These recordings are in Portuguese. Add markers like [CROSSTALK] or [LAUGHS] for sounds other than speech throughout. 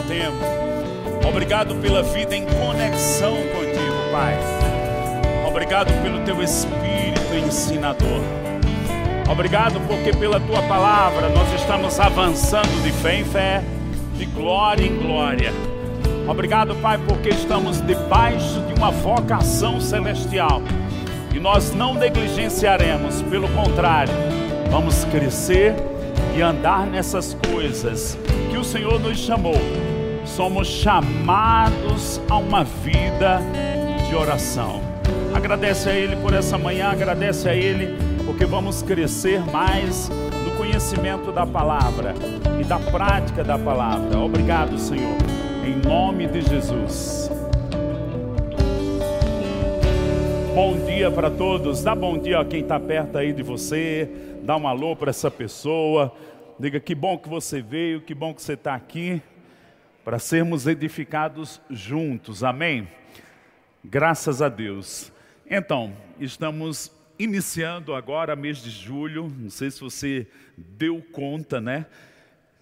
esse tempo. Obrigado pela vida em conexão contigo, Pai. Obrigado pelo teu espírito ensinador. Obrigado porque pela tua palavra nós estamos avançando de fé em fé, de glória em glória. Obrigado, Pai, porque estamos debaixo de uma vocação celestial e nós não negligenciaremos, pelo contrário, vamos crescer e andar nessas coisas que o Senhor nos chamou. Somos chamados a uma vida de oração. Agradece a Ele por essa manhã, agradece a Ele porque vamos crescer mais no conhecimento da palavra e da prática da palavra. Obrigado, Senhor, em nome de Jesus. Bom dia para todos. Dá bom dia a quem está perto aí de você. Dá um alô para essa pessoa. Diga que bom que você veio, que bom que você está aqui para sermos edificados juntos. Amém? Graças a Deus. Então, estamos iniciando agora mês de julho. Não sei se você deu conta, né?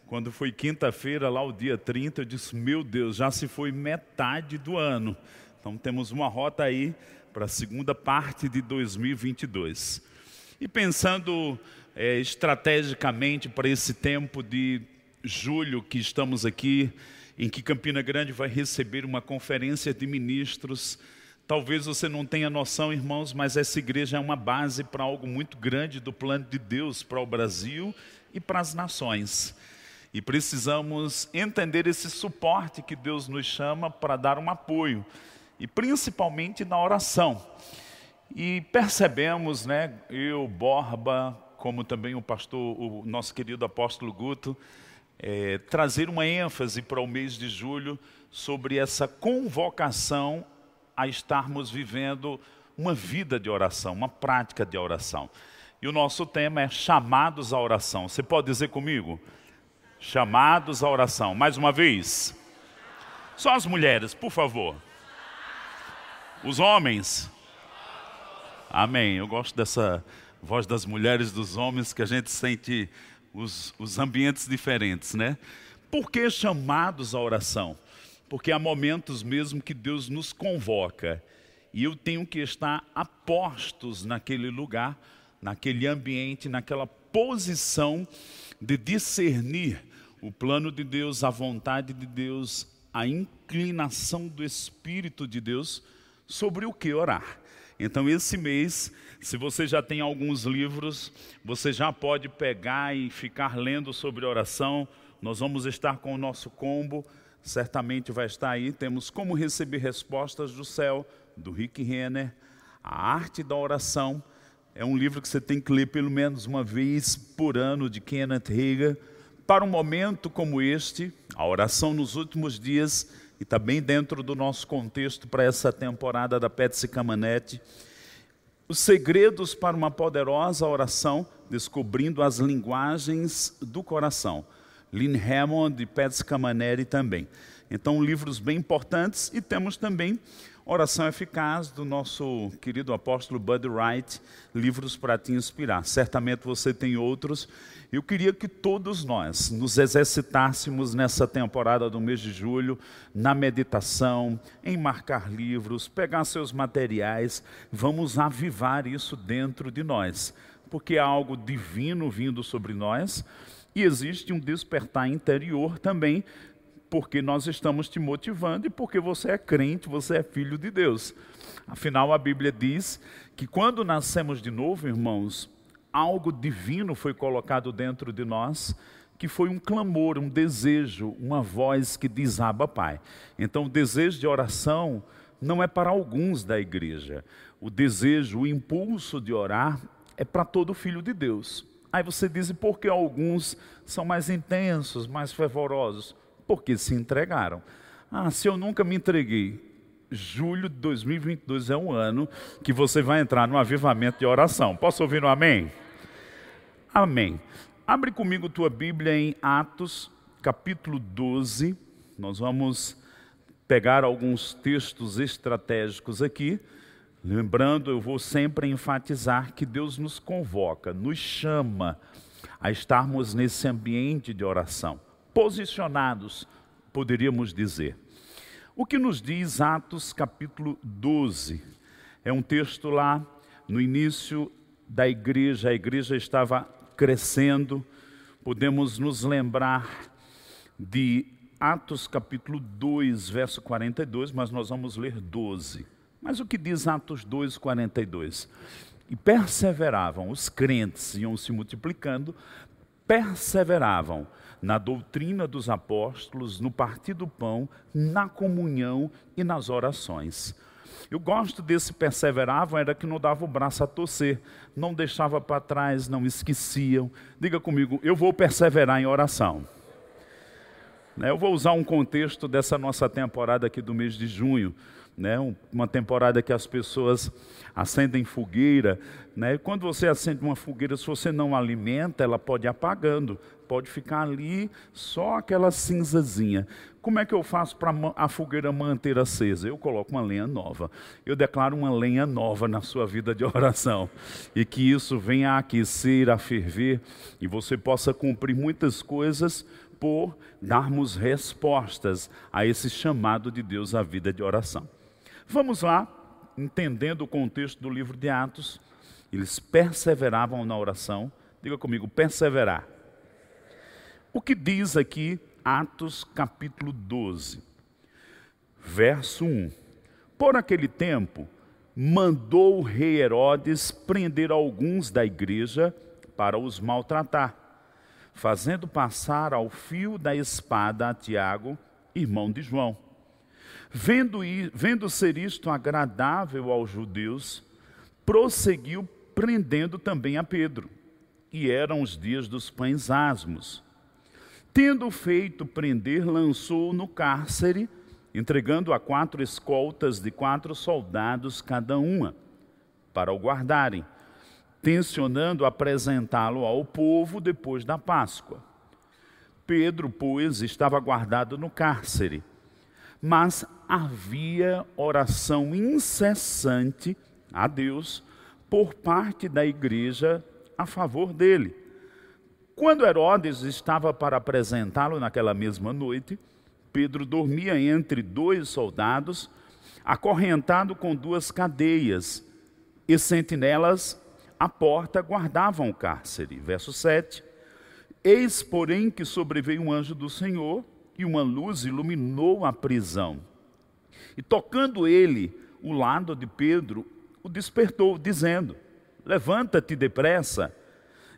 Quando foi quinta-feira, lá o dia 30, eu disse: Meu Deus, já se foi metade do ano. Então temos uma rota aí para a segunda parte de 2022. E pensando é, estrategicamente para esse tempo de julho que estamos aqui, em que Campina Grande vai receber uma conferência de ministros. Talvez você não tenha noção, irmãos, mas essa igreja é uma base para algo muito grande do plano de Deus para o Brasil e para as nações. E precisamos entender esse suporte que Deus nos chama para dar um apoio e principalmente na oração. E percebemos, né, eu, Borba, como também o pastor, o nosso querido apóstolo Guto, é, trazer uma ênfase para o mês de julho sobre essa convocação a estarmos vivendo uma vida de oração, uma prática de oração. E o nosso tema é chamados à oração. Você pode dizer comigo? Chamados à oração. Mais uma vez. Só as mulheres, por favor. Os homens. Amém. Eu gosto dessa voz das mulheres, dos homens, que a gente sente os, os ambientes diferentes, né? Por que chamados à oração? Porque há momentos mesmo que Deus nos convoca e eu tenho que estar a postos naquele lugar, naquele ambiente, naquela posição de discernir o plano de Deus, a vontade de Deus, a inclinação do Espírito de Deus sobre o que orar. Então, esse mês, se você já tem alguns livros, você já pode pegar e ficar lendo sobre oração. Nós vamos estar com o nosso combo, certamente vai estar aí. Temos Como Receber Respostas do Céu, do Rick Renner, A Arte da Oração. É um livro que você tem que ler pelo menos uma vez por ano, de Kenneth Hager. Para um momento como este, a oração nos últimos dias e está bem dentro do nosso contexto para essa temporada da Petsy Camanete. Os segredos para uma poderosa oração, descobrindo as linguagens do coração. Lynn Hammond e Petsy Camanete também. Então, livros bem importantes e temos também Oração Eficaz do nosso querido apóstolo Bud Wright, livros para te inspirar. Certamente você tem outros eu queria que todos nós nos exercitássemos nessa temporada do mês de julho, na meditação, em marcar livros, pegar seus materiais, vamos avivar isso dentro de nós, porque há algo divino vindo sobre nós e existe um despertar interior também, porque nós estamos te motivando e porque você é crente, você é filho de Deus. Afinal, a Bíblia diz que quando nascemos de novo, irmãos, algo divino foi colocado dentro de nós, que foi um clamor, um desejo, uma voz que diz Abba Pai. Então, o desejo de oração não é para alguns da igreja. O desejo, o impulso de orar é para todo filho de Deus. Aí você diz, por que alguns são mais intensos, mais fervorosos? Porque se entregaram. Ah, se eu nunca me entreguei, julho de 2022 é um ano que você vai entrar no avivamento de oração. Posso ouvir um amém? Amém. Abre comigo tua Bíblia em Atos, capítulo 12. Nós vamos pegar alguns textos estratégicos aqui. Lembrando, eu vou sempre enfatizar que Deus nos convoca, nos chama a estarmos nesse ambiente de oração, posicionados poderíamos dizer. O que nos diz Atos capítulo 12? É um texto lá no início da igreja, a igreja estava crescendo. Podemos nos lembrar de Atos capítulo 2, verso 42, mas nós vamos ler 12. Mas o que diz Atos 2, 42? E perseveravam, os crentes iam se multiplicando, perseveravam na doutrina dos apóstolos, no partir do pão, na comunhão e nas orações. Eu gosto desse perseveravam, era que não dava o braço a torcer, não deixava para trás, não esqueciam. Diga comigo, eu vou perseverar em oração. Né, eu vou usar um contexto dessa nossa temporada aqui do mês de junho né? uma temporada que as pessoas acendem fogueira. Né? Quando você acende uma fogueira, se você não alimenta, ela pode ir apagando, pode ficar ali só aquela cinzazinha. Como é que eu faço para a fogueira manter acesa? Eu coloco uma lenha nova. Eu declaro uma lenha nova na sua vida de [LAUGHS] oração. E que isso venha a aquecer, a ferver, e você possa cumprir muitas coisas por darmos respostas a esse chamado de Deus à vida de oração. Vamos lá, entendendo o contexto do livro de Atos, eles perseveravam na oração. Diga comigo, perseverar. O que diz aqui Atos capítulo 12, verso 1. Por aquele tempo, mandou o rei Herodes prender alguns da igreja para os maltratar, fazendo passar ao fio da espada a Tiago, irmão de João. Vendo, vendo ser isto agradável aos judeus, prosseguiu prendendo também a Pedro. E eram os dias dos pães asmos. Tendo feito prender, lançou-o no cárcere, entregando a quatro escoltas de quatro soldados cada uma, para o guardarem, tensionando apresentá-lo ao povo depois da Páscoa. Pedro, pois, estava guardado no cárcere mas havia oração incessante a Deus por parte da igreja a favor dele. Quando Herodes estava para apresentá-lo naquela mesma noite, Pedro dormia entre dois soldados, acorrentado com duas cadeias, e sentinelas à porta guardavam o cárcere. Verso 7. Eis, porém, que sobreveio um anjo do Senhor e uma luz iluminou a prisão. E tocando ele o lado de Pedro, o despertou, dizendo: Levanta-te depressa.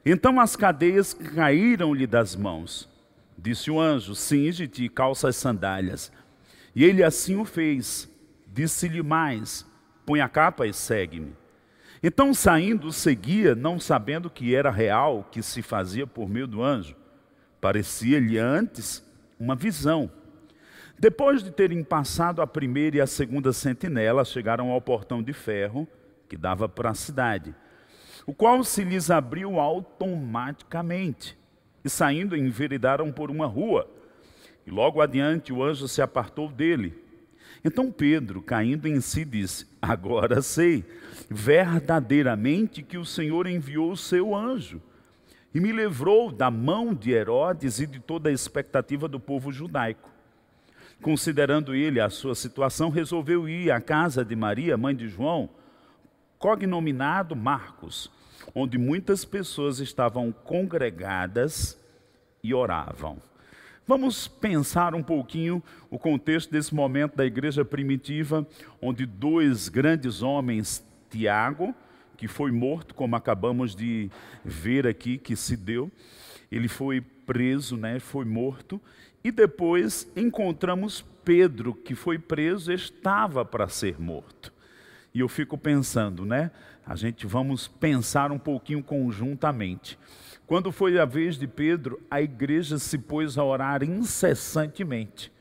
Então as cadeias caíram-lhe das mãos. Disse o anjo: Cinge-te e calça as sandálias. E ele assim o fez. Disse-lhe mais: Põe a capa e segue-me. Então, saindo, seguia, não sabendo que era real que se fazia por meio do anjo. Parecia-lhe antes uma visão. Depois de terem passado a primeira e a segunda sentinela, chegaram ao portão de ferro que dava para a cidade, o qual se lhes abriu automaticamente, e saindo enveredaram por uma rua. E logo adiante o anjo se apartou dele. Então Pedro, caindo em si, disse: Agora sei verdadeiramente que o Senhor enviou o seu anjo e me livrou da mão de Herodes e de toda a expectativa do povo judaico. Considerando ele a sua situação, resolveu ir à casa de Maria, mãe de João, cognominado Marcos, onde muitas pessoas estavam congregadas e oravam. Vamos pensar um pouquinho o contexto desse momento da igreja primitiva, onde dois grandes homens, Tiago, que foi morto, como acabamos de ver aqui que se deu. Ele foi preso, né, foi morto. E depois encontramos Pedro, que foi preso, estava para ser morto. E eu fico pensando, né? A gente vamos pensar um pouquinho conjuntamente. Quando foi a vez de Pedro, a igreja se pôs a orar incessantemente.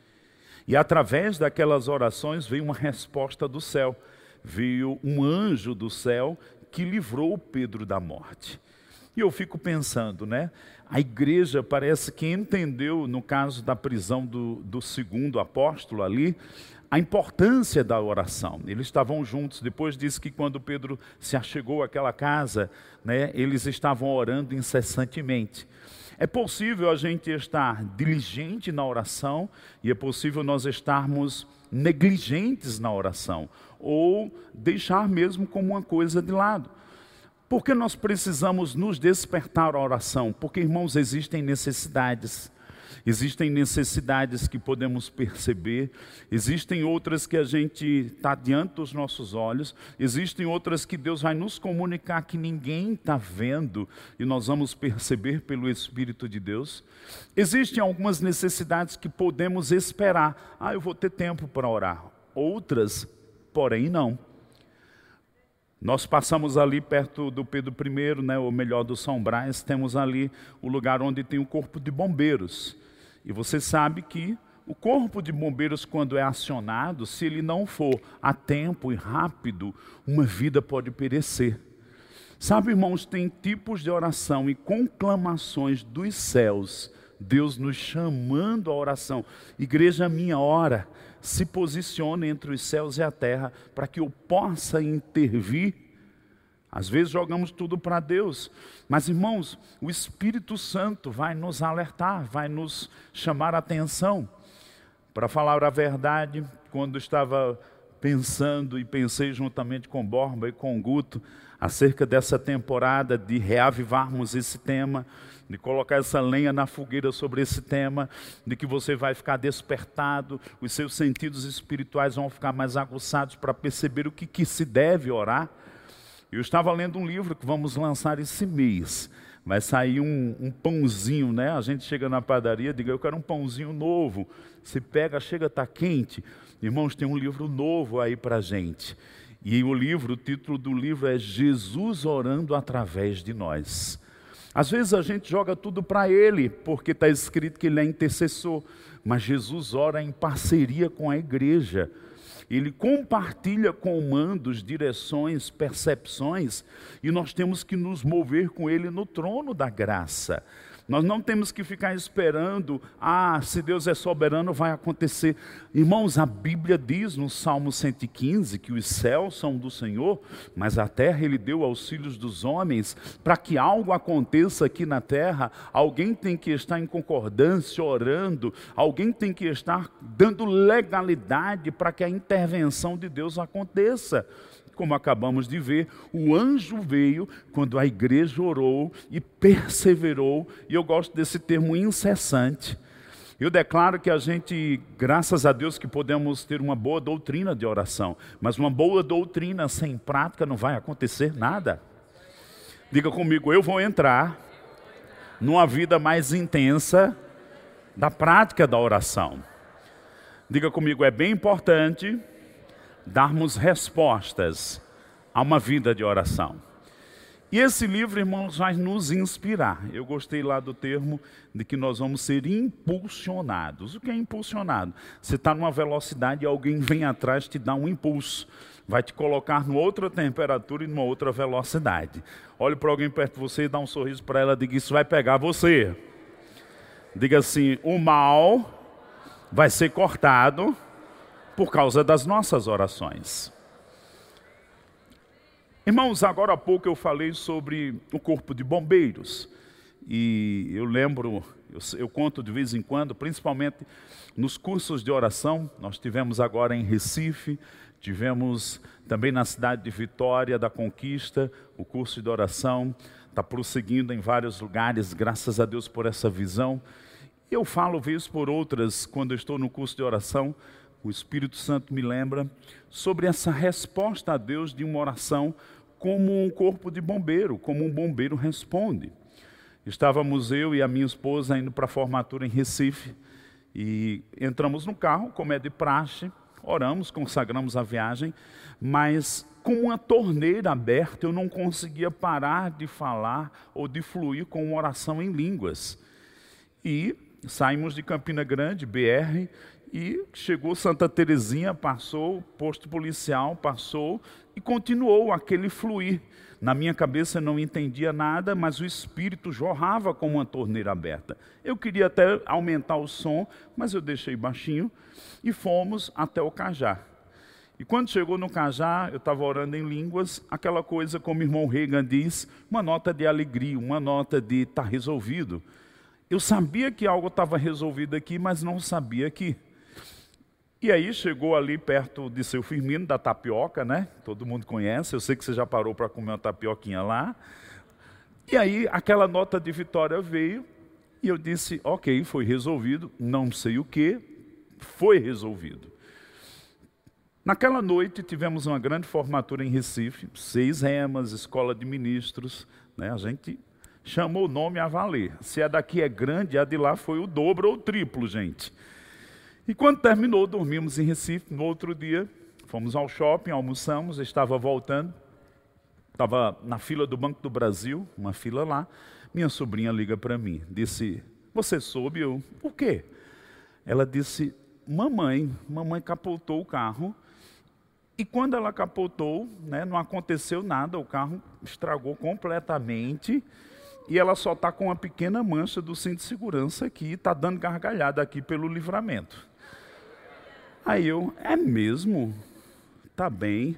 E através daquelas orações veio uma resposta do céu. Veio um anjo do céu que livrou Pedro da morte. E eu fico pensando, né? A igreja parece que entendeu, no caso da prisão do, do segundo apóstolo ali, a importância da oração. Eles estavam juntos. Depois disse que quando Pedro se achegou àquela casa, né, eles estavam orando incessantemente. É possível a gente estar diligente na oração e é possível nós estarmos negligentes na oração ou deixar mesmo como uma coisa de lado. Por que nós precisamos nos despertar à oração? Porque, irmãos, existem necessidades. Existem necessidades que podemos perceber, existem outras que a gente está diante dos nossos olhos, existem outras que Deus vai nos comunicar que ninguém está vendo e nós vamos perceber pelo Espírito de Deus. Existem algumas necessidades que podemos esperar. Ah, eu vou ter tempo para orar. Outras, porém, não. Nós passamos ali perto do Pedro I, né, ou melhor, do São Brás, temos ali o lugar onde tem o corpo de bombeiros. E você sabe que o corpo de bombeiros, quando é acionado, se ele não for a tempo e rápido, uma vida pode perecer. Sabe, irmãos, tem tipos de oração e conclamações dos céus, Deus nos chamando à oração. Igreja minha, ora, se posicione entre os céus e a terra para que eu possa intervir às vezes jogamos tudo para Deus, mas irmãos, o Espírito Santo vai nos alertar, vai nos chamar a atenção. Para falar a verdade, quando estava pensando e pensei juntamente com Borba e com Guto acerca dessa temporada de reavivarmos esse tema, de colocar essa lenha na fogueira sobre esse tema, de que você vai ficar despertado, os seus sentidos espirituais vão ficar mais aguçados para perceber o que, que se deve orar. Eu estava lendo um livro que vamos lançar esse mês. Vai sair um, um pãozinho, né? A gente chega na padaria, diga, eu quero um pãozinho novo. Se pega, chega, está quente. Irmãos, tem um livro novo aí para gente. E o livro, o título do livro é Jesus orando através de nós. Às vezes a gente joga tudo para Ele, porque está escrito que Ele é intercessor, mas Jesus ora em parceria com a igreja ele compartilha comandos, direções, percepções, e nós temos que nos mover com ele no trono da graça. Nós não temos que ficar esperando, ah, se Deus é soberano, vai acontecer. Irmãos, a Bíblia diz no Salmo 115 que os céus são do Senhor, mas a terra Ele deu aos filhos dos homens. Para que algo aconteça aqui na terra, alguém tem que estar em concordância, orando, alguém tem que estar dando legalidade para que a intervenção de Deus aconteça como acabamos de ver, o anjo veio quando a igreja orou e perseverou, e eu gosto desse termo incessante. Eu declaro que a gente, graças a Deus, que podemos ter uma boa doutrina de oração, mas uma boa doutrina sem prática não vai acontecer nada. Diga comigo, eu vou entrar numa vida mais intensa da prática da oração. Diga comigo, é bem importante darmos respostas a uma vida de oração. E esse livro, irmãos, vai nos inspirar. Eu gostei lá do termo de que nós vamos ser impulsionados. O que é impulsionado? Você está numa velocidade e alguém vem atrás te dá um impulso. Vai te colocar numa outra temperatura e numa outra velocidade. Olhe para alguém perto de você e dá um sorriso para ela, diga: Isso vai pegar você. Diga assim: O mal vai ser cortado por causa das nossas orações. Irmãos, agora há pouco eu falei sobre o corpo de bombeiros. E eu lembro, eu, eu, conto de vez em quando, principalmente nos cursos de oração, nós tivemos agora em Recife, tivemos também na cidade de Vitória da Conquista, o curso de oração, está prosseguindo em vários lugares, graças a Deus por essa visão. Eu falo vez por outras, quando estou no curso de oração, o Espírito Santo me lembra sobre essa resposta a Deus de uma oração como um corpo de bombeiro, como um bombeiro responde. Estávamos eu e a minha esposa indo para a formatura em Recife e entramos no carro, como é de praxe, oramos, consagramos a viagem, mas com uma torneira aberta eu não conseguia parar de falar ou de fluir com uma oração em línguas. E saímos de Campina Grande, BR, e chegou Santa Terezinha, passou, posto policial, passou e continuou aquele fluir. Na minha cabeça não entendia nada, mas o espírito jorrava como uma torneira aberta. Eu queria até aumentar o som, mas eu deixei baixinho e fomos até o Cajá. E quando chegou no Cajá, eu estava orando em línguas, aquela coisa, como o irmão Reagan diz, uma nota de alegria, uma nota de está resolvido. Eu sabia que algo estava resolvido aqui, mas não sabia que. E aí chegou ali perto de seu Firmino, da tapioca, né? Todo mundo conhece, eu sei que você já parou para comer uma tapioquinha lá. E aí aquela nota de vitória veio e eu disse, ok, foi resolvido, não sei o que, foi resolvido. Naquela noite tivemos uma grande formatura em Recife, seis remas, escola de ministros, né? a gente chamou o nome a valer. Se a daqui é grande, a de lá foi o dobro ou o triplo, gente. E quando terminou, dormimos em Recife. No outro dia, fomos ao shopping, almoçamos, estava voltando. Estava na fila do Banco do Brasil, uma fila lá. Minha sobrinha liga para mim, disse: Você soube? Eu, o quê? Ela disse: Mamãe, mamãe capotou o carro. E quando ela capotou, né, não aconteceu nada, o carro estragou completamente. E ela só está com uma pequena mancha do cinto de segurança aqui, está dando gargalhada aqui pelo livramento. Aí eu, é mesmo? Tá bem.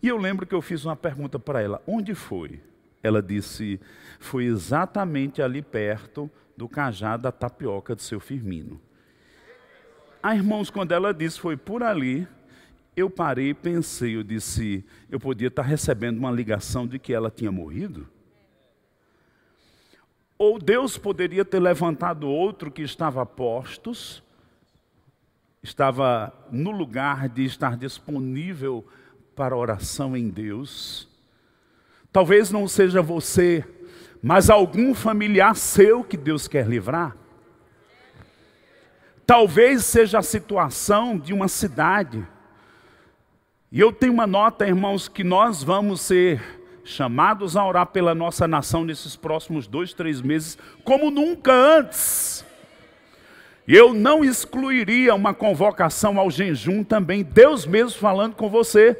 E eu lembro que eu fiz uma pergunta para ela: onde foi? Ela disse: foi exatamente ali perto do cajado da tapioca do seu Firmino. Ah, irmãos, quando ela disse foi por ali, eu parei e pensei, eu disse, eu podia estar recebendo uma ligação de que ela tinha morrido? Ou Deus poderia ter levantado outro que estava a postos estava no lugar de estar disponível para oração em Deus. Talvez não seja você, mas algum familiar seu que Deus quer livrar. Talvez seja a situação de uma cidade. E eu tenho uma nota, irmãos, que nós vamos ser chamados a orar pela nossa nação nesses próximos dois, três meses, como nunca antes. Eu não excluiria uma convocação ao jejum também, Deus mesmo falando com você.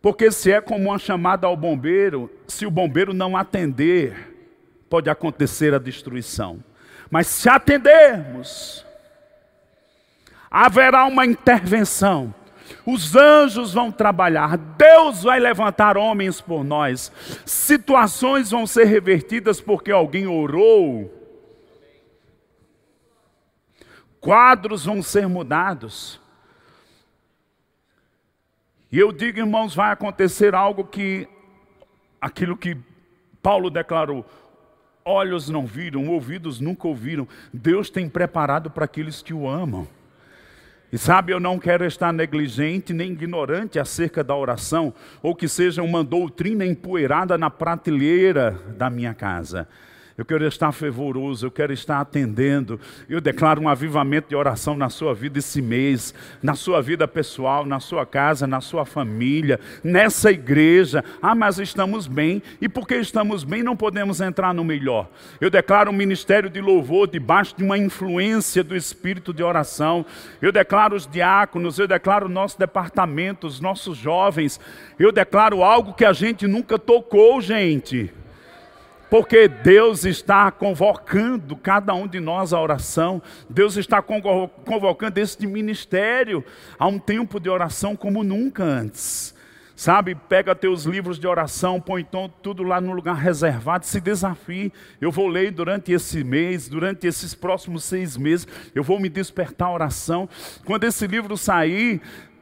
Porque se é como uma chamada ao bombeiro, se o bombeiro não atender, pode acontecer a destruição. Mas se atendermos, haverá uma intervenção. Os anjos vão trabalhar, Deus vai levantar homens por nós, situações vão ser revertidas porque alguém orou, quadros vão ser mudados. E eu digo, irmãos, vai acontecer algo que, aquilo que Paulo declarou: olhos não viram, ouvidos nunca ouviram, Deus tem preparado para aqueles que o amam. E sabe, eu não quero estar negligente nem ignorante acerca da oração, ou que seja uma doutrina empoeirada na prateleira da minha casa. Eu quero estar fervoroso, eu quero estar atendendo. Eu declaro um avivamento de oração na sua vida esse mês, na sua vida pessoal, na sua casa, na sua família, nessa igreja. Ah, mas estamos bem. E porque estamos bem, não podemos entrar no melhor. Eu declaro um ministério de louvor debaixo de uma influência do espírito de oração. Eu declaro os diáconos, eu declaro o nosso departamento, os nossos jovens. Eu declaro algo que a gente nunca tocou, gente. Porque Deus está convocando cada um de nós à oração, Deus está convocando este ministério a um tempo de oração como nunca antes. Sabe, pega teus livros de oração, põe então tudo lá no lugar reservado, se desafie. Eu vou ler durante esse mês, durante esses próximos seis meses, eu vou me despertar a oração. Quando esse livro sair,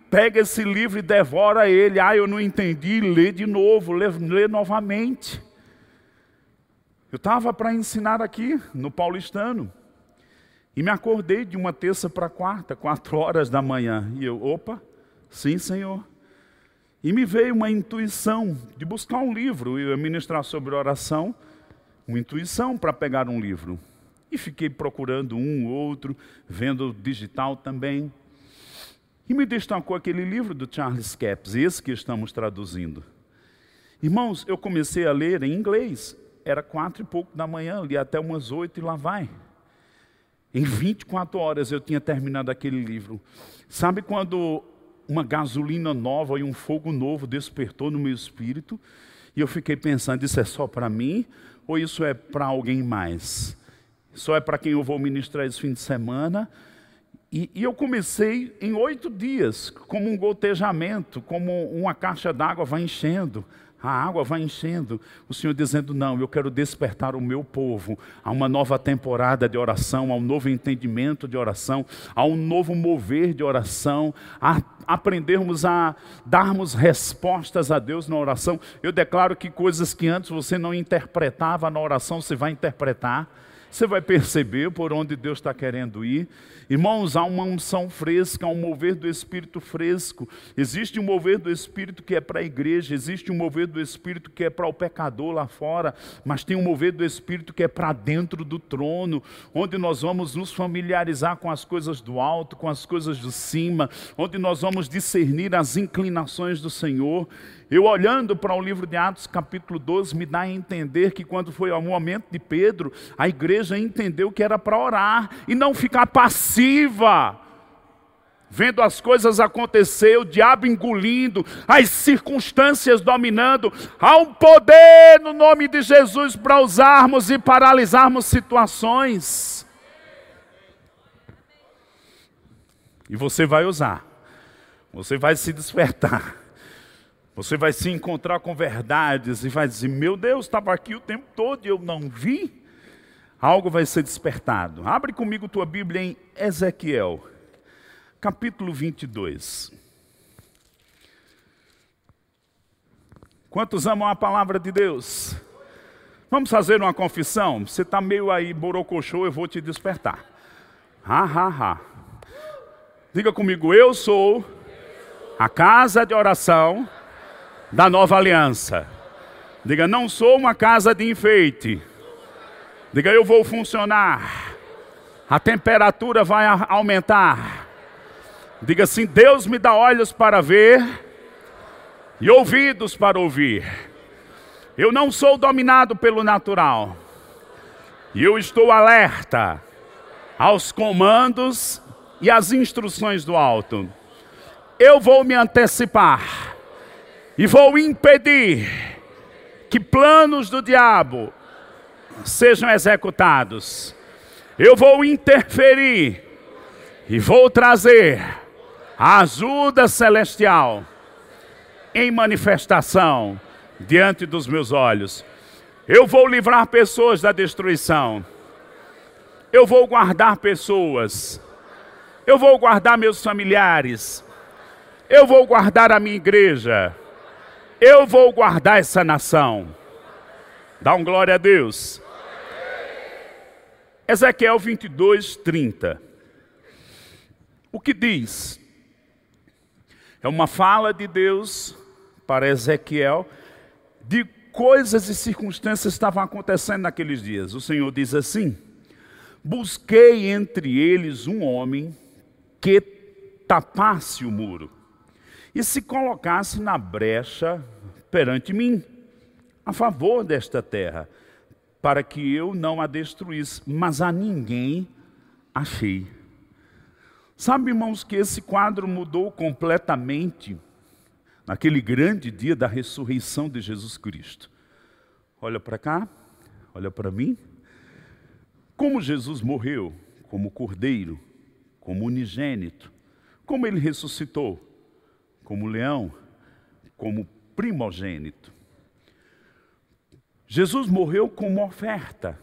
pega esse livro e devora ele. Ah, eu não entendi, lê de novo, lê, lê novamente. Eu estava para ensinar aqui no paulistano. E me acordei de uma terça para quarta, quatro horas da manhã. E eu, opa, sim, Senhor. E me veio uma intuição de buscar um livro e ministrar sobre oração, uma intuição para pegar um livro. E fiquei procurando um, outro, vendo digital também. E me destacou aquele livro do Charles Capps, esse que estamos traduzindo. Irmãos, eu comecei a ler em inglês era quatro e pouco da manhã, li até umas oito e lá vai. Em 24 horas eu tinha terminado aquele livro. Sabe quando uma gasolina nova e um fogo novo despertou no meu espírito? E eu fiquei pensando: isso é só para mim ou isso é para alguém mais? Só é para quem eu vou ministrar esse fim de semana? E, e eu comecei em oito dias, como um gotejamento, como uma caixa d'água vai enchendo a água vai enchendo. O Senhor dizendo: Não, eu quero despertar o meu povo a uma nova temporada de oração, a um novo entendimento de oração, a um novo mover de oração, a aprendermos a darmos respostas a Deus na oração. Eu declaro que coisas que antes você não interpretava na oração, você vai interpretar. Você vai perceber por onde Deus está querendo ir. Irmãos, há uma unção fresca, há um mover do Espírito fresco. Existe um mover do Espírito que é para a igreja, existe um mover do Espírito que é para o pecador lá fora, mas tem um mover do Espírito que é para dentro do trono, onde nós vamos nos familiarizar com as coisas do alto, com as coisas de cima, onde nós vamos discernir as inclinações do Senhor. Eu olhando para o livro de Atos, capítulo 12, me dá a entender que quando foi o momento de Pedro, a igreja entendeu que era para orar e não ficar passiva. Vendo as coisas acontecer, o diabo engolindo, as circunstâncias dominando, há um poder no nome de Jesus para usarmos e paralisarmos situações. E você vai usar, você vai se despertar você vai se encontrar com verdades e vai dizer: Meu Deus, estava aqui o tempo todo e eu não vi. Algo vai ser despertado. Abre comigo tua Bíblia em Ezequiel, capítulo 22. Quantos amam a palavra de Deus? Vamos fazer uma confissão? Você está meio aí borocochô, eu vou te despertar. Ha, ha, ha. Diga comigo, eu sou a casa de oração da nova aliança. Diga, não sou uma casa de enfeite. Diga, eu vou funcionar. A temperatura vai aumentar. Diga assim: Deus me dá olhos para ver e ouvidos para ouvir. Eu não sou dominado pelo natural. E eu estou alerta aos comandos e às instruções do alto. Eu vou me antecipar e vou impedir que planos do diabo sejam executados. Eu vou interferir e vou trazer a ajuda celestial em manifestação diante dos meus olhos. Eu vou livrar pessoas da destruição. Eu vou guardar pessoas. Eu vou guardar meus familiares. Eu vou guardar a minha igreja. Eu vou guardar essa nação. Dá um glória a Deus. Ezequiel 22, 30. O que diz? É uma fala de Deus para Ezequiel de coisas e circunstâncias que estavam acontecendo naqueles dias. O Senhor diz assim: Busquei entre eles um homem que tapasse o muro e se colocasse na brecha perante mim, a favor desta terra, para que eu não a destruísse, mas a ninguém achei. Sabe, irmãos, que esse quadro mudou completamente naquele grande dia da ressurreição de Jesus Cristo. Olha para cá, olha para mim. Como Jesus morreu, como cordeiro, como unigênito, como ele ressuscitou, como leão, como primogênito. Jesus morreu como oferta,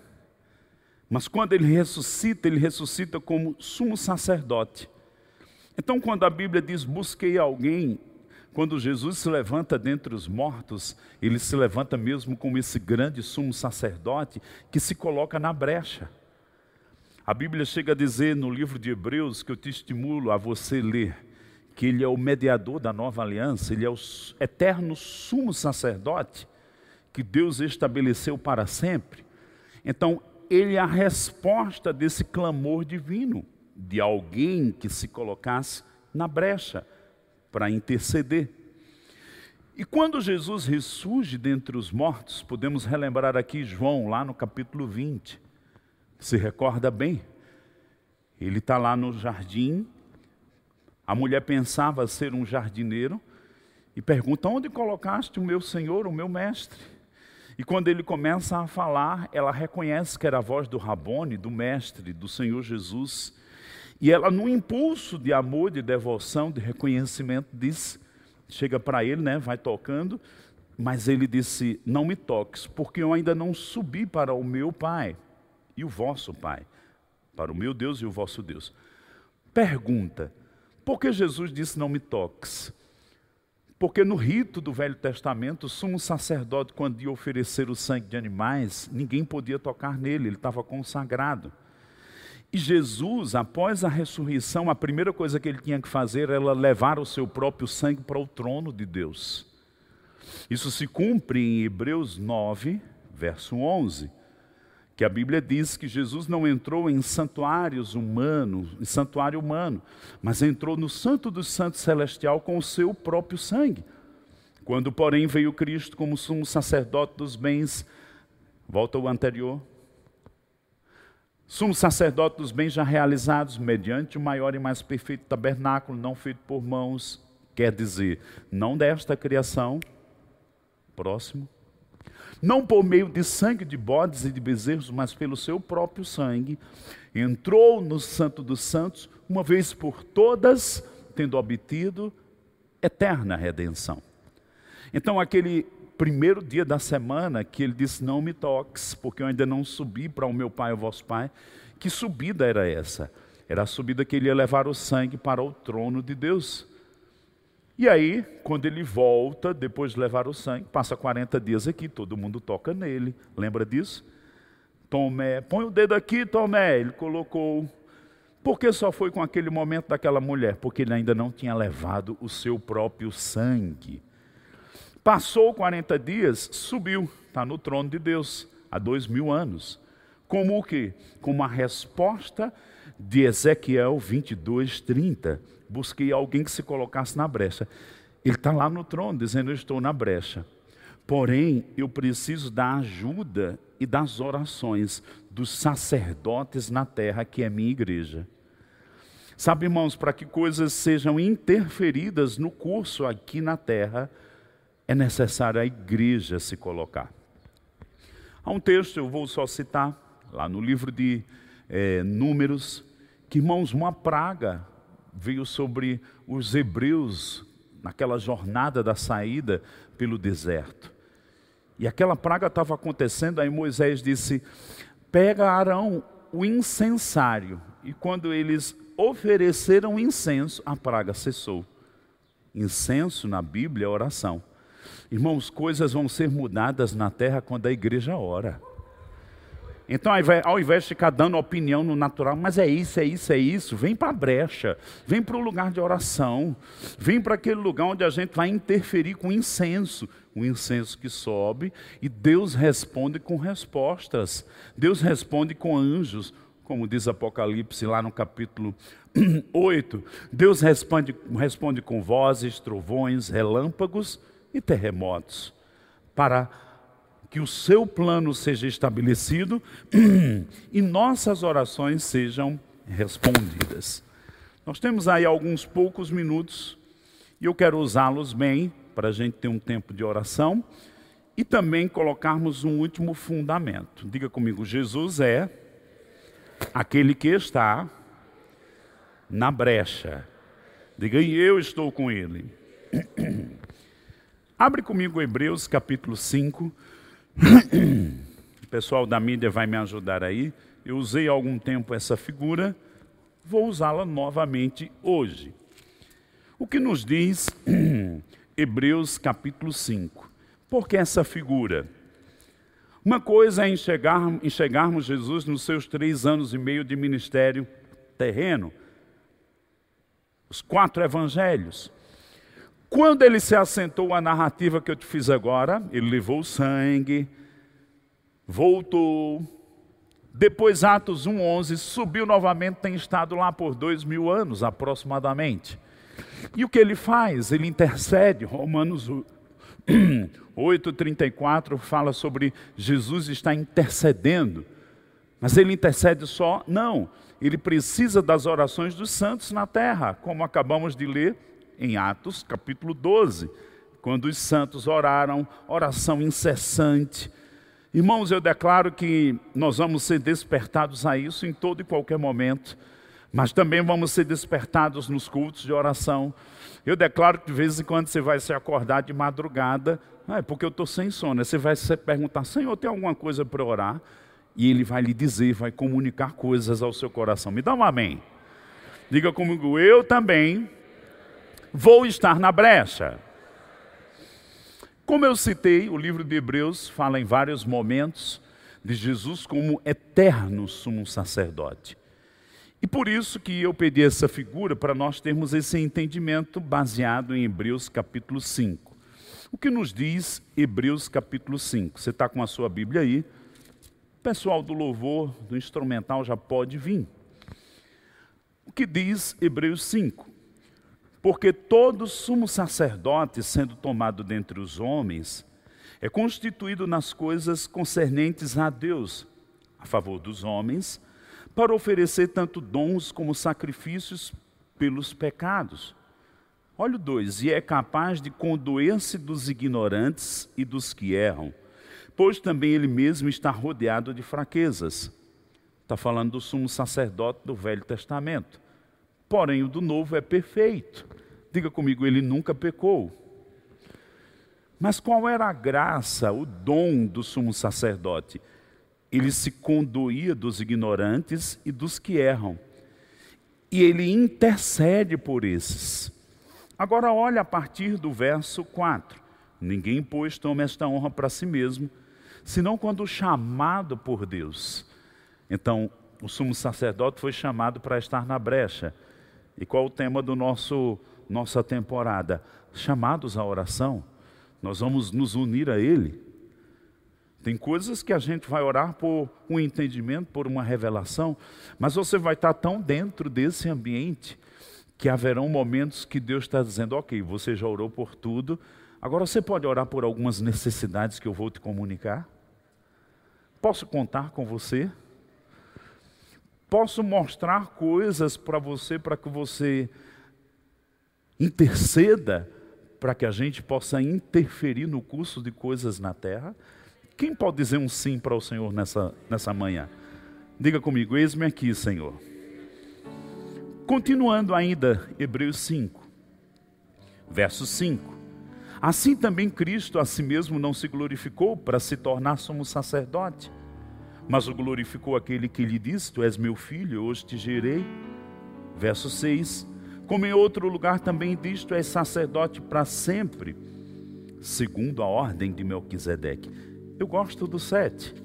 mas quando ele ressuscita, ele ressuscita como sumo sacerdote. Então, quando a Bíblia diz busquei alguém, quando Jesus se levanta dentre os mortos, ele se levanta mesmo como esse grande sumo sacerdote que se coloca na brecha. A Bíblia chega a dizer no livro de Hebreus, que eu te estimulo a você ler, que ele é o mediador da nova aliança, ele é o eterno sumo sacerdote que Deus estabeleceu para sempre. Então, ele é a resposta desse clamor divino de alguém que se colocasse na brecha para interceder. E quando Jesus ressurge dentre os mortos, podemos relembrar aqui João, lá no capítulo 20, se recorda bem, ele está lá no jardim a mulher pensava ser um jardineiro e pergunta: Onde colocaste o meu senhor, o meu mestre? E quando ele começa a falar, ela reconhece que era a voz do Rabone, do mestre, do Senhor Jesus. E ela, no impulso de amor, de devoção, de reconhecimento, diz: chega para ele, né, vai tocando, Mas ele disse: Não me toques, porque eu ainda não subi para o meu Pai e o vosso Pai, para o meu Deus e o vosso Deus. Pergunta: por que Jesus disse: Não me toques? Porque no rito do Velho Testamento, o sumo sacerdote, quando ia oferecer o sangue de animais, ninguém podia tocar nele, ele estava consagrado. E Jesus, após a ressurreição, a primeira coisa que ele tinha que fazer era levar o seu próprio sangue para o trono de Deus. Isso se cumpre em Hebreus 9, verso 11 que a Bíblia diz que Jesus não entrou em santuários humanos, em santuário humano, mas entrou no Santo dos Santos Celestial com o seu próprio sangue. Quando, porém, veio Cristo como sumo sacerdote dos bens, volta ao anterior, sumo sacerdote dos bens já realizados, mediante o maior e mais perfeito tabernáculo, não feito por mãos, quer dizer, não desta criação, próximo, não por meio de sangue de bodes e de bezerros, mas pelo seu próprio sangue, entrou no Santo dos Santos, uma vez por todas, tendo obtido eterna redenção. Então, aquele primeiro dia da semana que ele disse: Não me toques, porque eu ainda não subi para o meu pai, o vosso pai. Que subida era essa? Era a subida que ele ia levar o sangue para o trono de Deus. E aí, quando ele volta, depois de levar o sangue, passa 40 dias aqui, todo mundo toca nele. Lembra disso? Tomé, põe o dedo aqui, Tomé. Ele colocou. Por que só foi com aquele momento daquela mulher? Porque ele ainda não tinha levado o seu próprio sangue. Passou 40 dias, subiu, está no trono de Deus, há dois mil anos. Como o quê? Como a resposta de Ezequiel 22, 30 busquei alguém que se colocasse na brecha. Ele está lá no trono, dizendo: Eu estou na brecha. Porém, eu preciso da ajuda e das orações dos sacerdotes na terra, que é minha igreja. Sabe, irmãos, para que coisas sejam interferidas no curso aqui na terra, é necessário a igreja se colocar. Há um texto, eu vou só citar, lá no livro de é, Números, que, irmãos, uma praga veio sobre os hebreus naquela jornada da saída pelo deserto. E aquela praga estava acontecendo, aí Moisés disse: Pega Arão o incensário. E quando eles ofereceram incenso, a praga cessou. Incenso na Bíblia é oração. Irmãos, coisas vão ser mudadas na terra quando a igreja ora. Então, ao invés de ficar dando opinião no natural, mas é isso, é isso, é isso, vem para a brecha, vem para o lugar de oração, vem para aquele lugar onde a gente vai interferir com incenso, o incenso que sobe, e Deus responde com respostas, Deus responde com anjos, como diz Apocalipse lá no capítulo [CLEARS THROAT] 8. Deus responde, responde com vozes, trovões, relâmpagos e terremotos, para que o seu plano seja estabelecido [CLEARS THROAT] e nossas orações sejam respondidas. Nós temos aí alguns poucos minutos e eu quero usá-los bem para a gente ter um tempo de oração e também colocarmos um último fundamento. Diga comigo: Jesus é aquele que está na brecha. Diga, e eu estou com ele. [CLEARS THROAT] Abre comigo Hebreus capítulo 5, [COUGHS] o pessoal da mídia vai me ajudar aí. Eu usei há algum tempo essa figura, vou usá-la novamente hoje. O que nos diz [COUGHS] Hebreus capítulo 5? Por que essa figura? Uma coisa é enxergar, enxergarmos Jesus nos seus três anos e meio de ministério terreno, os quatro evangelhos. Quando ele se assentou a narrativa que eu te fiz agora, ele levou o sangue, voltou. Depois, Atos 1,11, subiu novamente, tem estado lá por dois mil anos aproximadamente. E o que ele faz? Ele intercede. Romanos 8,34 [CLEARS THROAT] fala sobre Jesus está intercedendo. Mas ele intercede só? Não. Ele precisa das orações dos santos na terra, como acabamos de ler em Atos capítulo 12, quando os santos oraram, oração incessante. Irmãos, eu declaro que nós vamos ser despertados a isso em todo e qualquer momento, mas também vamos ser despertados nos cultos de oração. Eu declaro que de vez em quando você vai se acordar de madrugada, Ah, é porque eu estou sem sono. Você vai se perguntar, Senhor, tem alguma coisa para orar? E Ele vai lhe dizer, vai comunicar coisas ao seu coração. Me dá um amém. Diga comigo, eu também vou estar na brecha. Como eu citei, o livro de Hebreus fala em vários momentos de Jesus como eterno sumo sacerdote. E por isso que eu pedi essa figura para nós termos esse entendimento baseado em Hebreus capítulo 5. O que nos diz Hebreus capítulo 5? Você está com a sua Bíblia aí? O pessoal do louvor, do instrumental já pode vir. O que diz Hebreus 5? Porque todo sumo sacerdote, sendo tomado dentre os homens, é constituído nas coisas concernentes a Deus, a favor dos homens, para oferecer tanto dons como sacrifícios pelos pecados. Olha o 2: e é capaz de condoer-se dos ignorantes e dos que erram, pois também ele mesmo está rodeado de fraquezas. Está falando do sumo sacerdote do Velho Testamento. Porém, o do Novo é perfeito. Diga comigo, ele nunca pecou. Mas qual era a graça, o dom do sumo sacerdote? Ele se conduía dos ignorantes e dos que erram. E ele intercede por esses. Agora olha a partir do verso 4. Ninguém, pois, toma esta honra para si mesmo, senão quando chamado por Deus. Então, o sumo sacerdote foi chamado para estar na brecha. E qual o tema do nosso nossa temporada? Chamados à oração. Nós vamos nos unir a Ele. Tem coisas que a gente vai orar por um entendimento, por uma revelação, mas você vai estar tão dentro desse ambiente que haverão momentos que Deus está dizendo: ok, você já orou por tudo, agora você pode orar por algumas necessidades que eu vou te comunicar? Posso contar com você? Posso mostrar coisas para você para que você interceda para que a gente possa interferir no curso de coisas na terra? Quem pode dizer um sim para o Senhor nessa, nessa manhã? Diga comigo, eis-me aqui, Senhor. Continuando ainda, Hebreus 5, verso 5. Assim também Cristo a si mesmo não se glorificou para se tornar sumo sacerdote, mas o glorificou aquele que lhe disse: Tu és meu filho, hoje te gerei. Verso 6. Como em outro lugar também diz: Tu és sacerdote para sempre, segundo a ordem de Melquisedeque. Eu gosto do 7.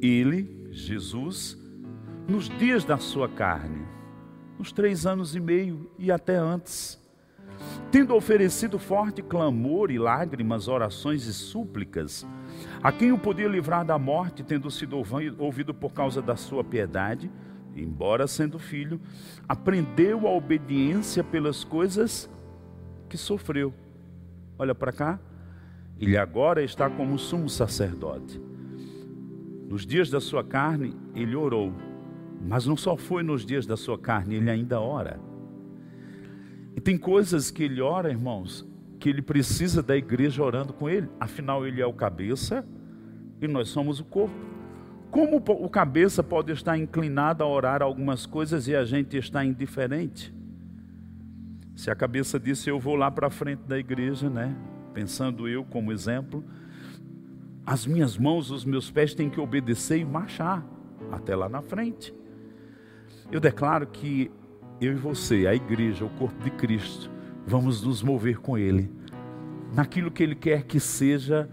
Ele, Jesus, nos dias da sua carne, nos três anos e meio e até antes, tendo oferecido forte clamor e lágrimas, orações e súplicas, a quem o podia livrar da morte, tendo sido ouvido por causa da sua piedade, embora sendo filho, aprendeu a obediência pelas coisas que sofreu. Olha para cá, ele agora está como sumo sacerdote. Nos dias da sua carne, ele orou, mas não só foi nos dias da sua carne, ele ainda ora. E tem coisas que ele ora, irmãos, que ele precisa da igreja orando com ele, afinal, ele é o cabeça e nós somos o corpo. Como o cabeça pode estar inclinado a orar algumas coisas e a gente está indiferente? Se a cabeça disse eu vou lá para frente da igreja, né? Pensando eu como exemplo, as minhas mãos, os meus pés têm que obedecer e marchar até lá na frente. Eu declaro que eu e você, a igreja, o corpo de Cristo, vamos nos mover com Ele naquilo que Ele quer que seja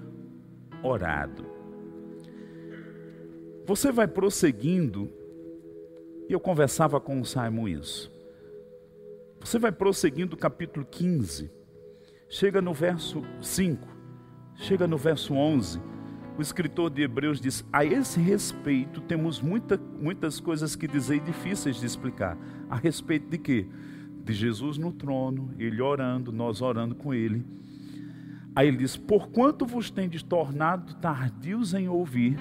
orado. Você vai prosseguindo, e eu conversava com o Simon isso. Você vai prosseguindo o capítulo 15, chega no verso 5, chega no verso 11. O escritor de Hebreus diz: A esse respeito temos muita, muitas coisas que dizer difíceis de explicar. A respeito de quê? De Jesus no trono, ele orando, nós orando com ele. Aí ele diz: Porquanto vos tendes tornado tardios em ouvir,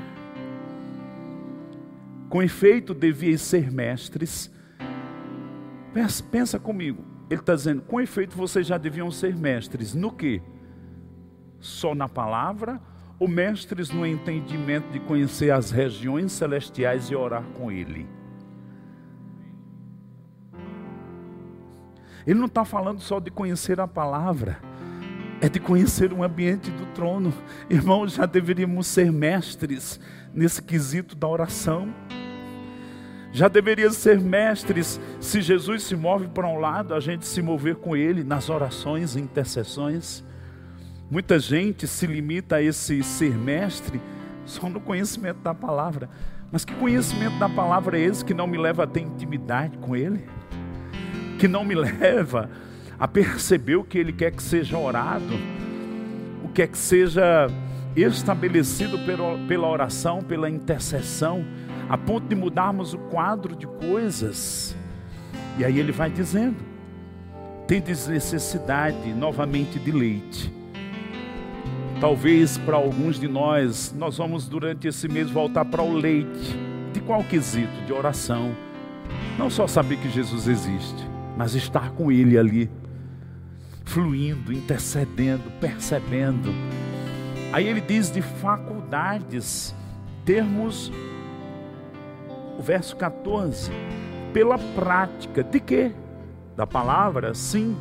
com efeito, deviam ser mestres. Pensa, pensa comigo. Ele está dizendo, com efeito, vocês já deviam ser mestres. No que? Só na palavra? Ou mestres no entendimento de conhecer as regiões celestiais e orar com Ele? Ele não está falando só de conhecer a palavra. é de conhecer o ambiente do trono. Irmãos, já deveríamos ser mestres nesse quesito da oração. Já deveria ser mestres se Jesus se move para um lado, a gente se mover com ele nas orações e intercessões. Muita gente se limita a esse ser mestre só no conhecimento da palavra. Mas que conhecimento da palavra é esse que não me leva a ter intimidade com ele? Que não me leva a perceber o que ele quer que seja orado, o que é que seja estabelecido pela oração, pela intercessão a ponto de mudarmos o quadro de coisas. E aí ele vai dizendo: tendes necessidade novamente de leite. Talvez para alguns de nós, nós vamos durante esse mês voltar para o leite. De qual quesito? De oração. Não só saber que Jesus existe, mas estar com Ele ali, fluindo, intercedendo, percebendo. Aí ele diz de faculdades, termos o verso 14. Pela prática de quê? Da palavra, sim.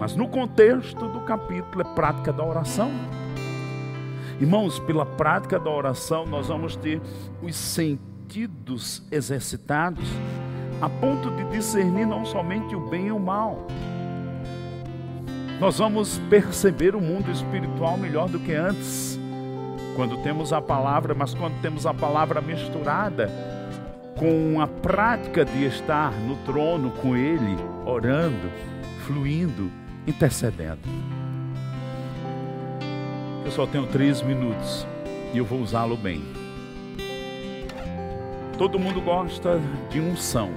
Mas no contexto do capítulo é prática da oração. Irmãos, pela prática da oração, nós vamos ter os sentidos exercitados a ponto de discernir não somente o bem e o mal. Nós vamos perceber o mundo espiritual melhor do que antes, quando temos a palavra, mas quando temos a palavra misturada com a prática de estar no trono com Ele, orando, fluindo, intercedendo. Eu só tenho três minutos e eu vou usá-lo bem. Todo mundo gosta de unção.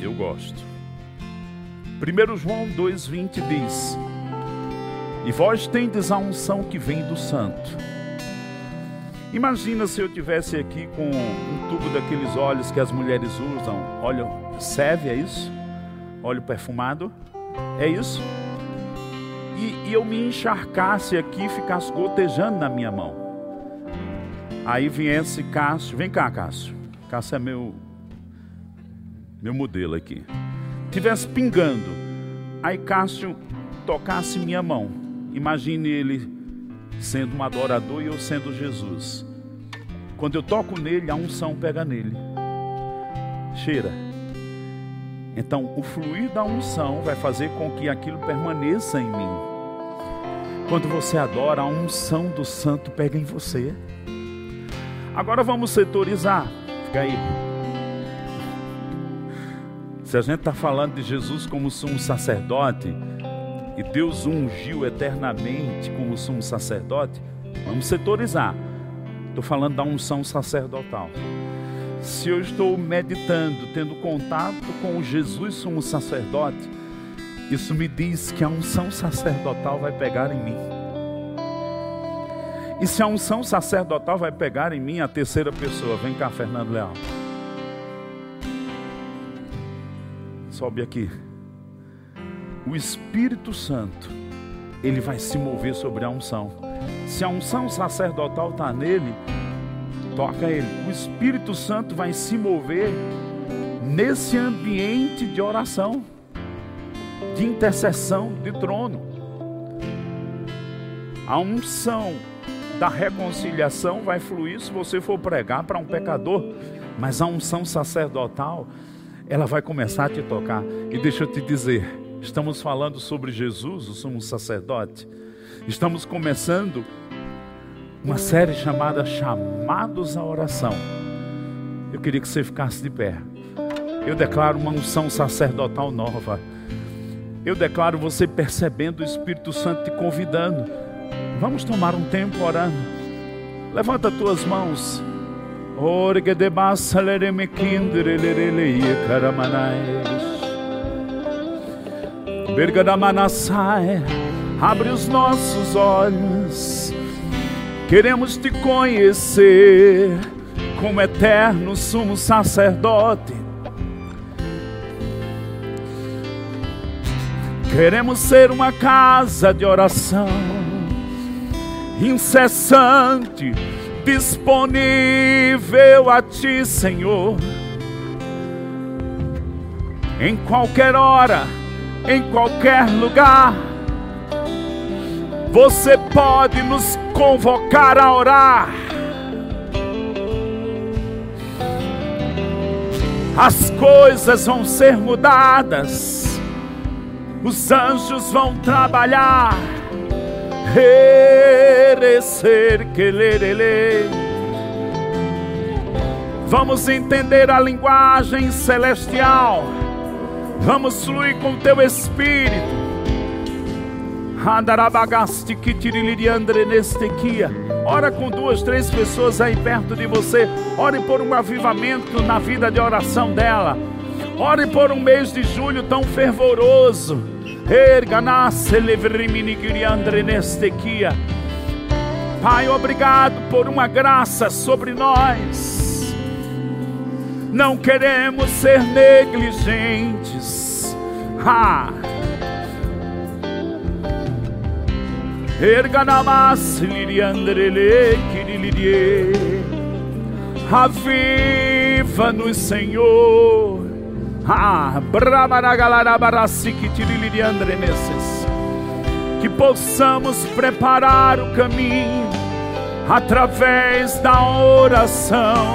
Eu gosto. 1 João 2,20 diz: E vós tendes a unção que vem do Santo Imagina se eu tivesse aqui com um tubo daqueles óleos que as mulheres usam, óleo serve, é isso? Óleo perfumado, é isso? E, e eu me encharcasse aqui e ficasse gotejando na minha mão. Aí viesse Cássio, vem cá, Cássio. Cássio é meu meu modelo aqui. Tivesse pingando, aí Cássio tocasse minha mão. Imagine ele sendo um adorador e eu sendo Jesus. Quando eu toco nele, a unção pega nele. Cheira. Então, o fluir da unção vai fazer com que aquilo permaneça em mim. Quando você adora, a unção do santo pega em você. Agora vamos setorizar. Fica aí. Se a gente está falando de Jesus como sumo sacerdote, e Deus ungiu eternamente como sumo sacerdote, vamos setorizar. Estou falando da unção sacerdotal. Se eu estou meditando, tendo contato com Jesus sumo sacerdote, isso me diz que a unção sacerdotal vai pegar em mim. E se a unção sacerdotal vai pegar em mim, a terceira pessoa, vem cá, Fernando Leal. Sobe aqui o Espírito Santo, ele vai se mover sobre a unção. Se a unção sacerdotal está nele, toca ele. O Espírito Santo vai se mover nesse ambiente de oração, de intercessão, de trono. A unção da reconciliação vai fluir se você for pregar para um pecador, mas a unção sacerdotal, ela vai começar a te tocar. E deixa eu te dizer, Estamos falando sobre Jesus, o sumo sacerdote. Estamos começando uma série chamada Chamados à Oração. Eu queria que você ficasse de pé. Eu declaro uma unção sacerdotal nova. Eu declaro você percebendo o Espírito Santo te convidando. Vamos tomar um tempo orando. Levanta tuas mãos. Abre os nossos olhos. Queremos te conhecer como eterno sumo sacerdote. Queremos ser uma casa de oração incessante, disponível a ti, Senhor. Em qualquer hora em qualquer lugar. Você pode nos convocar a orar. As coisas vão ser mudadas, os anjos vão trabalhar. Vamos entender a linguagem celestial. Vamos fluir com teu espírito. Ora com duas, três pessoas aí perto de você. Ore por um avivamento na vida de oração dela. Ore por um mês de julho tão fervoroso. Pai, obrigado por uma graça sobre nós. Não queremos ser negligentes. Kirilidie. Aviva-nos, Senhor. Que possamos preparar o caminho através da oração.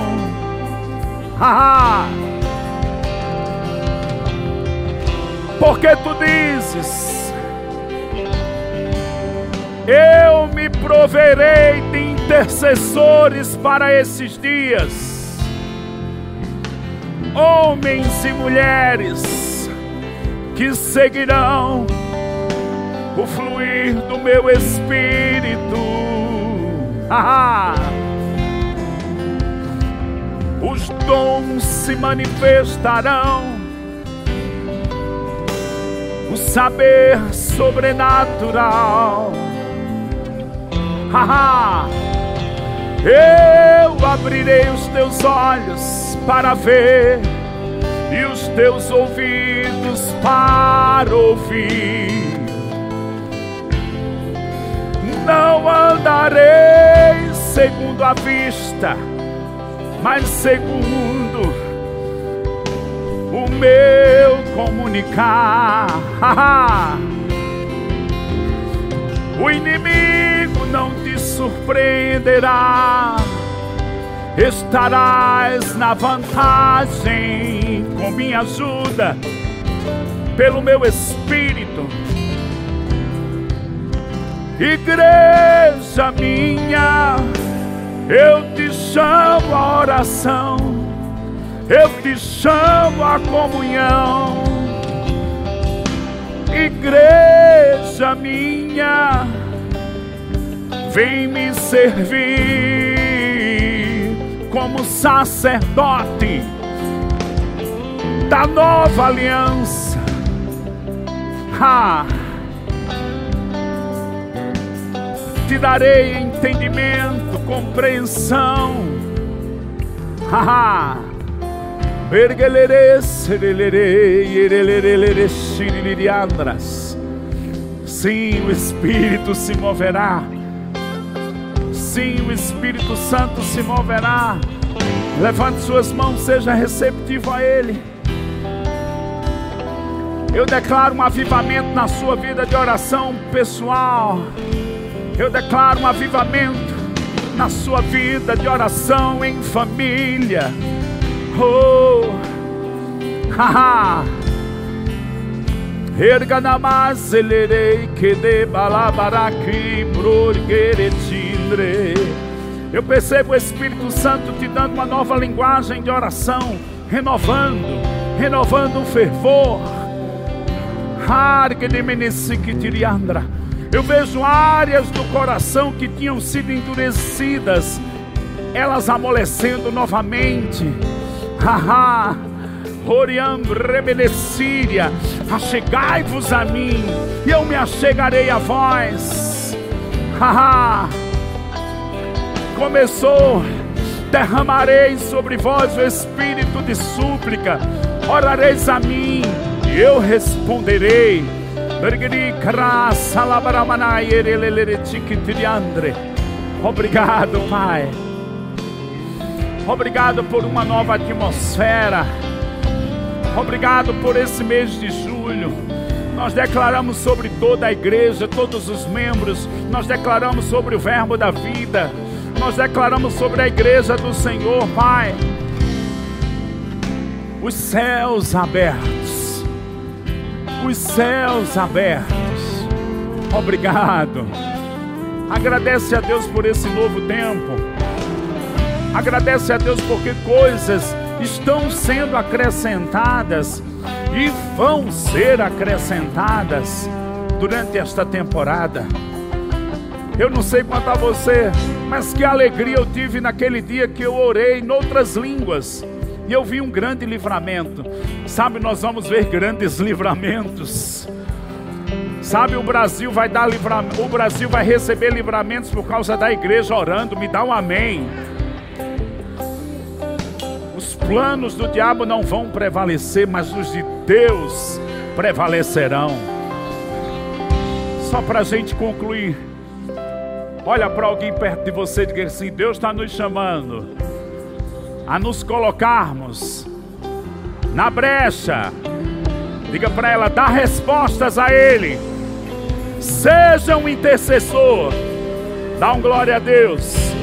Porque tu dizes eu me proverei de intercessores para esses dias, homens e mulheres que seguirão o fluir do meu espírito. Ah, os dons se manifestarão, o saber sobrenatural. Eu abrirei os teus olhos para ver e os teus ouvidos para ouvir. Não andarei segundo a vista, mas segundo o meu comunicar. [LAUGHS] O inimigo não te surpreenderá. Estarás na vantagem com minha ajuda, pelo meu espírito. Igreja minha, eu te chamo à oração, eu te chamo à comunhão igreja minha, vem me servir como sacerdote da nova aliança. Ha! Te darei entendimento, compreensão. Ha! Sim, o Espírito se moverá. Sim, o Espírito Santo se moverá. Levante suas mãos, seja receptivo a Ele. Eu declaro um avivamento na sua vida de oração pessoal. Eu declaro um avivamento na sua vida de oração em família. Oh, haha. Erganamazelerei que de brorgeretindre. Eu percebo o Espírito Santo te dando uma nova linguagem de oração, renovando, renovando o fervor. Eu vejo áreas do coração que tinham sido endurecidas, elas amolecendo novamente Haha. Oriam rebelesíria, achegai-vos a mim, e eu me achegarei a vós. Haha. Começou, derramarei sobre vós o espírito de súplica, orareis a mim, e eu responderei. Obrigado, Pai. Obrigado por uma nova atmosfera. Obrigado por esse mês de julho. Nós declaramos sobre toda a igreja, todos os membros, nós declaramos sobre o Verbo da vida, nós declaramos sobre a igreja do Senhor, Pai. Os céus abertos, os céus abertos. Obrigado. Agradece a Deus por esse novo tempo. Agradece a Deus porque coisas estão sendo acrescentadas e vão ser acrescentadas durante esta temporada. Eu não sei quanto a você, mas que alegria eu tive naquele dia que eu orei em outras línguas e eu vi um grande livramento. Sabe, nós vamos ver grandes [LAUGHS] livramentos. Sabe, o Brasil vai dar livramento, o Brasil vai receber livramentos por causa da igreja orando. Me dá um amém planos do diabo não vão prevalecer, mas os de Deus prevalecerão. Só para a gente concluir, olha para alguém perto de você e diga assim: Deus está nos chamando a nos colocarmos na brecha. Diga para ela: dá respostas a Ele. Seja um intercessor. Dá um glória a Deus.